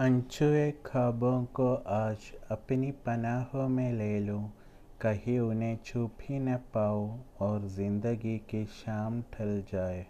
अनछुए ख्वाबों को आज अपनी पनाहों में ले लूँ कहीं उन्हें छू भी न पाऊँ और ज़िंदगी की शाम ढल जाए